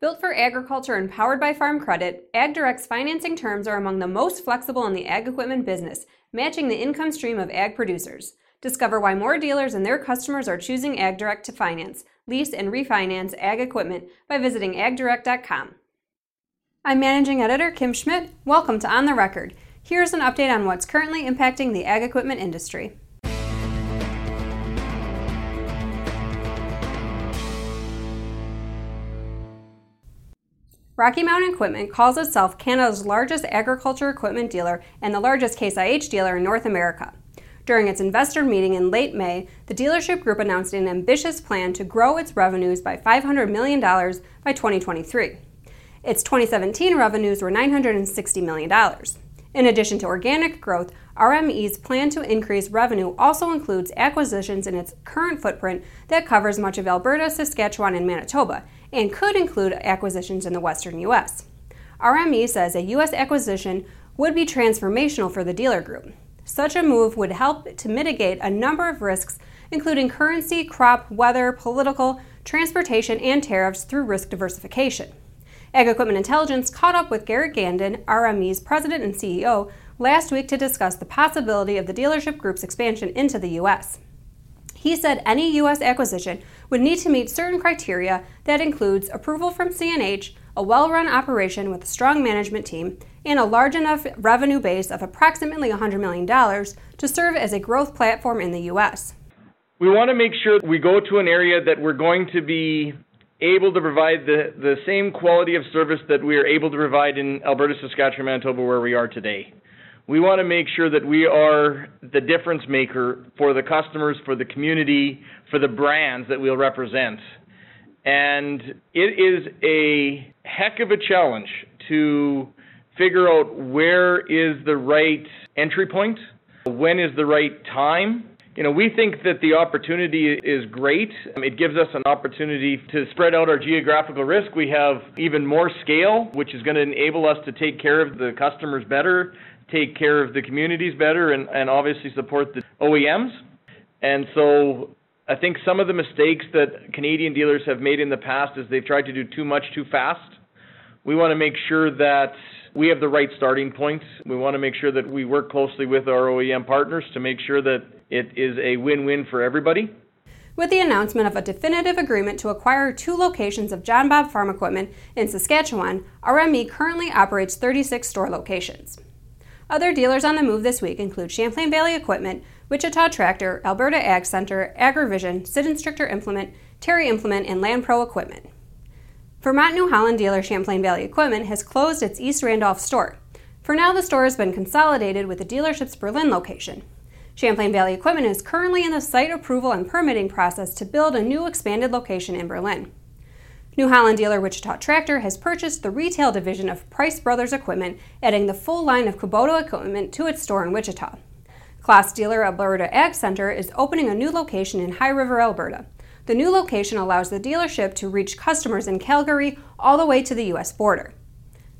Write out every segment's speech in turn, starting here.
Built for agriculture and powered by Farm Credit, AgDirect's financing terms are among the most flexible in the ag equipment business, matching the income stream of ag producers. Discover why more dealers and their customers are choosing AgDirect to finance, lease, and refinance ag equipment by visiting agdirect.com. I'm Managing Editor Kim Schmidt. Welcome to On the Record. Here's an update on what's currently impacting the ag equipment industry. Rocky Mountain Equipment calls itself Canada's largest agriculture equipment dealer and the largest Case IH dealer in North America. During its investor meeting in late May, the dealership group announced an ambitious plan to grow its revenues by $500 million by 2023. Its 2017 revenues were $960 million. In addition to organic growth, RME's plan to increase revenue also includes acquisitions in its current footprint that covers much of Alberta, Saskatchewan, and Manitoba, and could include acquisitions in the western U.S. RME says a U.S. acquisition would be transformational for the dealer group. Such a move would help to mitigate a number of risks, including currency, crop, weather, political, transportation, and tariffs through risk diversification. Ag Equipment Intelligence caught up with Garrett Ganden, RME's president and CEO, last week to discuss the possibility of the dealership group's expansion into the U.S. He said any U.S. acquisition would need to meet certain criteria that includes approval from CNH, a well-run operation with a strong management team, and a large enough revenue base of approximately $100 million to serve as a growth platform in the U.S. We want to make sure we go to an area that we're going to be able to provide the, the same quality of service that we are able to provide in Alberta, Saskatchewan, Manitoba, where we are today. We want to make sure that we are the difference maker for the customers, for the community, for the brands that we'll represent. And it is a heck of a challenge to figure out where is the right entry point, when is the right time. You know, we think that the opportunity is great. It gives us an opportunity to spread out our geographical risk. We have even more scale, which is going to enable us to take care of the customers better, take care of the communities better and, and obviously support the OEMs. And so I think some of the mistakes that Canadian dealers have made in the past is they've tried to do too much too fast. We want to make sure that we have the right starting point. We want to make sure that we work closely with our OEM partners to make sure that it is a win win for everybody. With the announcement of a definitive agreement to acquire two locations of John Bob Farm Equipment in Saskatchewan, RME currently operates 36 store locations. Other dealers on the move this week include Champlain Valley Equipment, Wichita Tractor, Alberta Ag Center, AgriVision, Sydenstricker Implement, Terry Implement, and Land Pro Equipment. Vermont New Holland dealer Champlain Valley Equipment has closed its East Randolph store. For now, the store has been consolidated with the dealership's Berlin location. Champlain Valley Equipment is currently in the site approval and permitting process to build a new expanded location in Berlin. New Holland dealer Wichita Tractor has purchased the retail division of Price Brothers Equipment, adding the full line of Kubota equipment to its store in Wichita. Claas dealer Alberta Ag Center is opening a new location in High River, Alberta. The new location allows the dealership to reach customers in Calgary all the way to the U.S. border.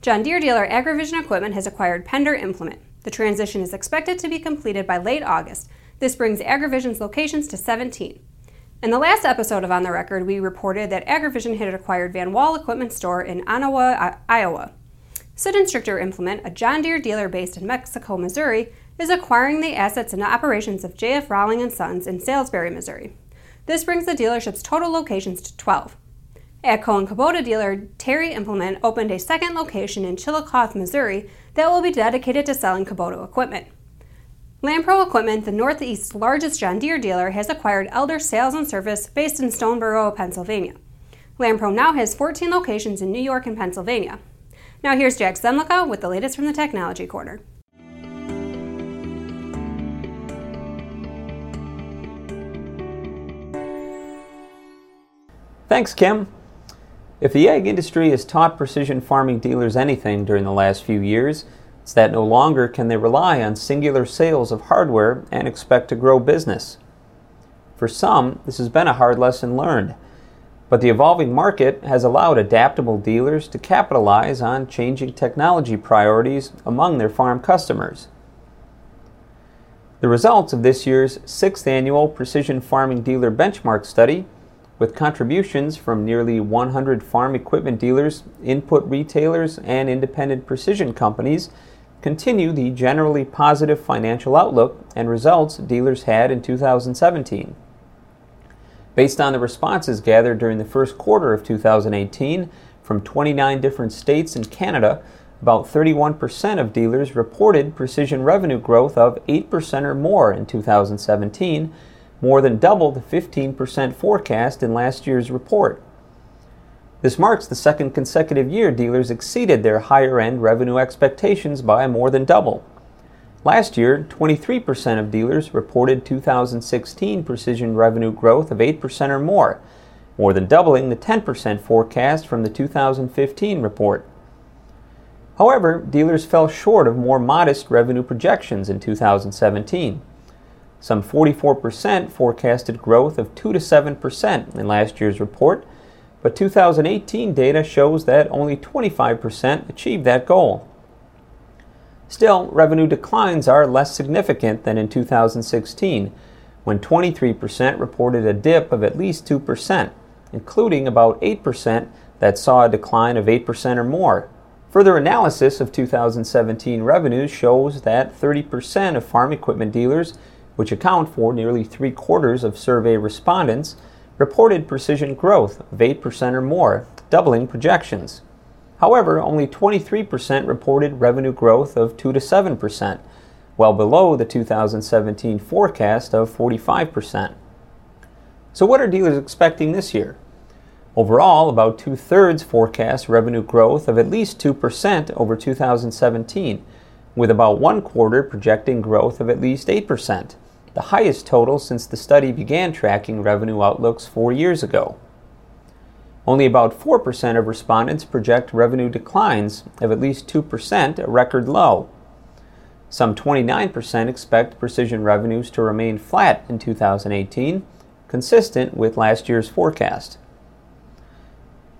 John Deere dealer AgriVision Equipment has acquired Pender Implement. The transition is expected to be completed by late August. This brings AgriVision's locations to 17. In the last episode of On the Record, we reported that AgriVision had acquired Van Wall Equipment Store in Onawa, Iowa. Sydenstricker Implement, a John Deere dealer based in Mexico, Missouri, is acquiring the assets and operations of JF Rowling & Sons in Salisbury, Missouri. This brings the dealership's total locations to 12. AGCO and Kubota dealer Terry Implement opened a second location in Chillicothe, Missouri that will be dedicated to selling Kubota equipment. Landpro Equipment, the Northeast's largest John Deere dealer, has acquired Elder Sales and Service based in Stoneboro, Pennsylvania. Landpro now has 14 locations in New York and Pennsylvania. Now here's Jack Zemlicka with the latest from the Technology Corner. Thanks, Kim. If the ag industry has taught precision farming dealers anything during the last few years, it's that no longer can they rely on singular sales of hardware and expect to grow business. For some, this has been a hard lesson learned, but the evolving market has allowed adaptable dealers to capitalize on changing technology priorities among their farm customers. The results of this year's sixth annual Precision Farming Dealer Benchmark Study with contributions from nearly 100 farm equipment dealers, input retailers, and independent precision companies, continue the generally positive financial outlook and results dealers had in 2017. Based on the responses gathered during the first quarter of 2018 from 29 different states and Canada, about 31% of dealers reported precision revenue growth of 8% or more in 2017 more than double the 15% forecast in last year's report. This marks the second consecutive year dealers exceeded their higher end revenue expectations by more than double. Last year, 23% of dealers reported 2016 precision revenue growth of 8% or more, more than doubling the 10% forecast from the 2015 report. However, dealers fell short of more modest revenue projections in 2017. Some 44% forecasted growth of 2 to 7% in last year's report, but 2018 data shows that only 25% achieved that goal. Still, revenue declines are less significant than in 2016, when 23% reported a dip of at least 2%, including about 8% that saw a decline of 8% or more. Further analysis of 2017 revenues shows that 30% of farm equipment dealers which account for nearly three quarters of survey respondents, reported precision growth of 8% or more, doubling projections. However, only 23% reported revenue growth of 2 to 7%, well below the 2017 forecast of 45%. So, what are dealers expecting this year? Overall, about two thirds forecast revenue growth of at least 2% over 2017, with about one quarter projecting growth of at least 8% the highest total since the study began tracking revenue outlooks four years ago. Only about 4% of respondents project revenue declines of at least 2%, a record low. Some 29% expect precision revenues to remain flat in 2018, consistent with last year's forecast.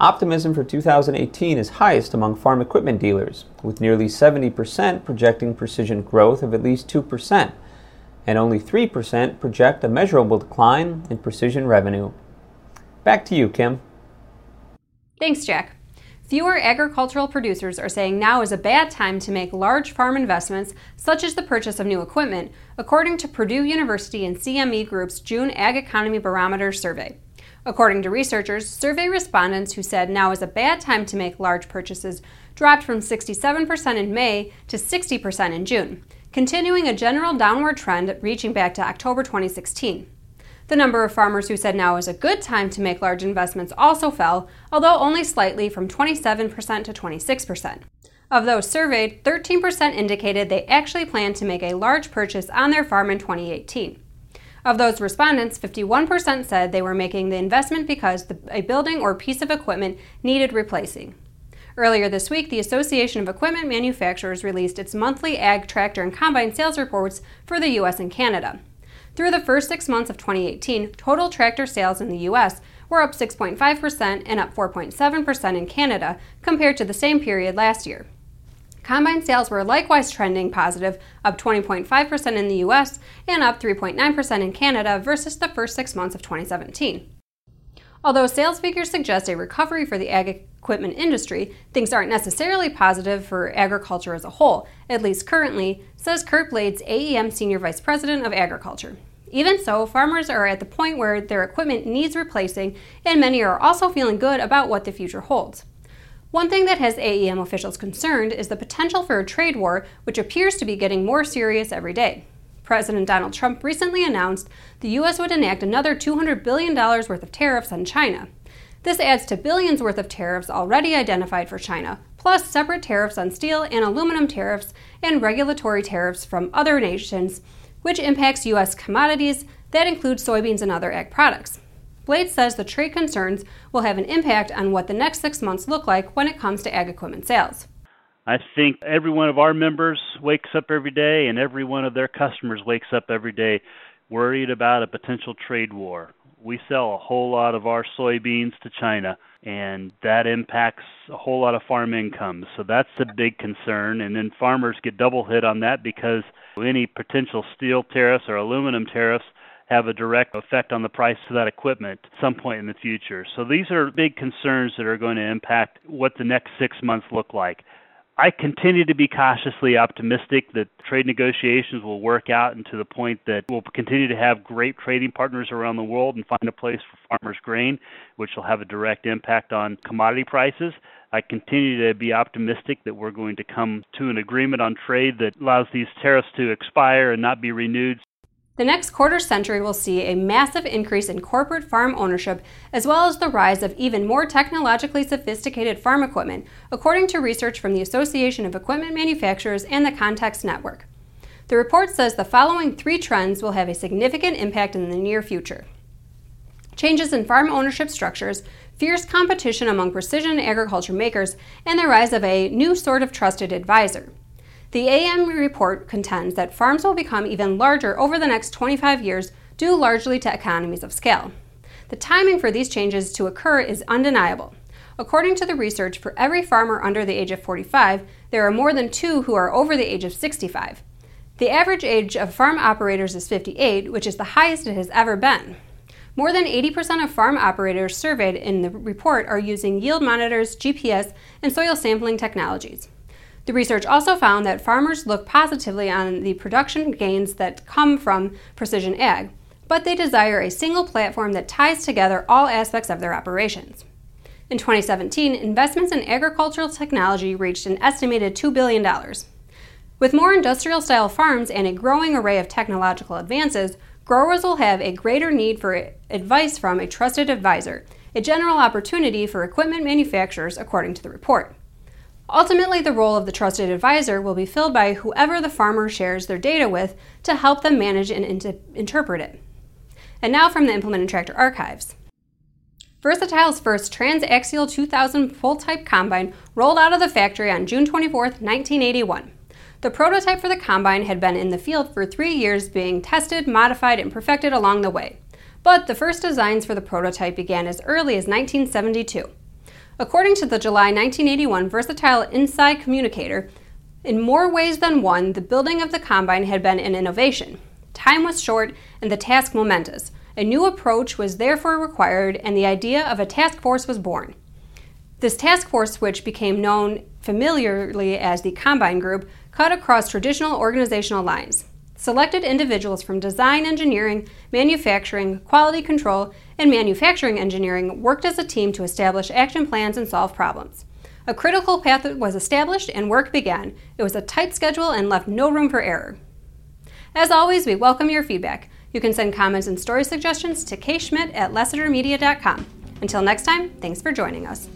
Optimism for 2018 is highest among farm equipment dealers, with nearly 70% projecting precision growth of at least 2%, and only 3% project a measurable decline in precision revenue. Back to you, Kim. Thanks, Jack. Fewer agricultural producers are saying now is a bad time to make large farm investments, such as the purchase of new equipment, according to Purdue University and CME Group's June Ag Economy Barometer survey. According to researchers, survey respondents who said now is a bad time to make large purchases dropped from 67% in May to 60% in June continuing a general downward trend reaching back to October 2016. The number of farmers who said now is a good time to make large investments also fell, although only slightly from 27% to 26%. Of those surveyed, 13% indicated they actually plan to make a large purchase on their farm in 2018. Of those respondents, 51% said they were making the investment because the, a building or piece of equipment needed replacing. Earlier this week, the Association of Equipment Manufacturers released its monthly ag tractor and combine sales reports for the U.S. and Canada. Through the first six months of 2018, total tractor sales in the U.S. were up 6.5% and up 4.7% in Canada compared to the same period last year. Combine sales were likewise trending positive, up 20.5% in the US and up 3.9% in Canada versus the first six months of 2017. Although sales figures suggest a recovery for the ag equipment industry, things aren't necessarily positive for agriculture as a whole, at least currently, says Curt Blades, AEM Senior Vice President of Agriculture. Even so, farmers are at the point where their equipment needs replacing, and many are also feeling good about what the future holds. One thing that has AEM officials concerned is the potential for a trade war, which appears to be getting more serious every day. President Donald Trump recently announced the U.S. would enact another $200 billion worth of tariffs on China. This adds to billions worth of tariffs already identified for China, plus separate tariffs on steel and aluminum tariffs and regulatory tariffs from other nations, which impacts U.S. commodities that include soybeans and other ag products. Blade says the trade concerns will have an impact on what the next six months look like when it comes to ag equipment sales. I think every one of our members wakes up every day and every one of their customers wakes up every day worried about a potential trade war. We sell a whole lot of our soybeans to China and that impacts a whole lot of farm income. So that's a big concern and then farmers get double hit on that because any potential steel tariffs or aluminum tariffs have a direct effect on the price of that equipment at some point in the future. So these are big concerns that are going to impact what the next six months look like. I continue to be cautiously optimistic that trade negotiations will work out and to the point that we'll continue to have great trading partners around the world and find a place for farmers' grain, which will have a direct impact on commodity prices. I continue to be optimistic that we're going to come to an agreement on trade that allows these tariffs to expire and not be renewed the next quarter century will see a massive increase in corporate farm ownership, as well as the rise of even more technologically sophisticated farm equipment, according to research from the Association of Equipment Manufacturers and the Context Network. The report says the following three trends will have a significant impact in the near future changes in farm ownership structures, fierce competition among precision agriculture makers, and the rise of a new sort of trusted advisor. The AM report contends that farms will become even larger over the next 25 years due largely to economies of scale. The timing for these changes to occur is undeniable. According to the research, for every farmer under the age of 45, there are more than two who are over the age of 65. The average age of farm operators is 58, which is the highest it has ever been. More than 80% of farm operators surveyed in the report are using yield monitors, GPS, and soil sampling technologies. The research also found that farmers look positively on the production gains that come from precision ag, but they desire a single platform that ties together all aspects of their operations. In 2017, investments in agricultural technology reached an estimated $2 billion. With more industrial style farms and a growing array of technological advances, growers will have a greater need for advice from a trusted advisor, a general opportunity for equipment manufacturers, according to the report. Ultimately, the role of the trusted advisor will be filled by whoever the farmer shares their data with to help them manage and inter- interpret it. And now from the Implement Tractor archives. Versatile's first transaxial 2000 pull type combine rolled out of the factory on June 24, 1981. The prototype for the combine had been in the field for three years, being tested, modified, and perfected along the way. But the first designs for the prototype began as early as 1972. According to the July 1981 Versatile Inside Communicator, in more ways than one, the building of the combine had been an innovation. Time was short and the task momentous. A new approach was therefore required, and the idea of a task force was born. This task force, which became known familiarly as the Combine Group, cut across traditional organizational lines. Selected individuals from design engineering, manufacturing, quality control, and manufacturing engineering worked as a team to establish action plans and solve problems. A critical path was established and work began. It was a tight schedule and left no room for error. As always, we welcome your feedback. You can send comments and story suggestions to kschmidt at lessitermedia.com. Until next time, thanks for joining us.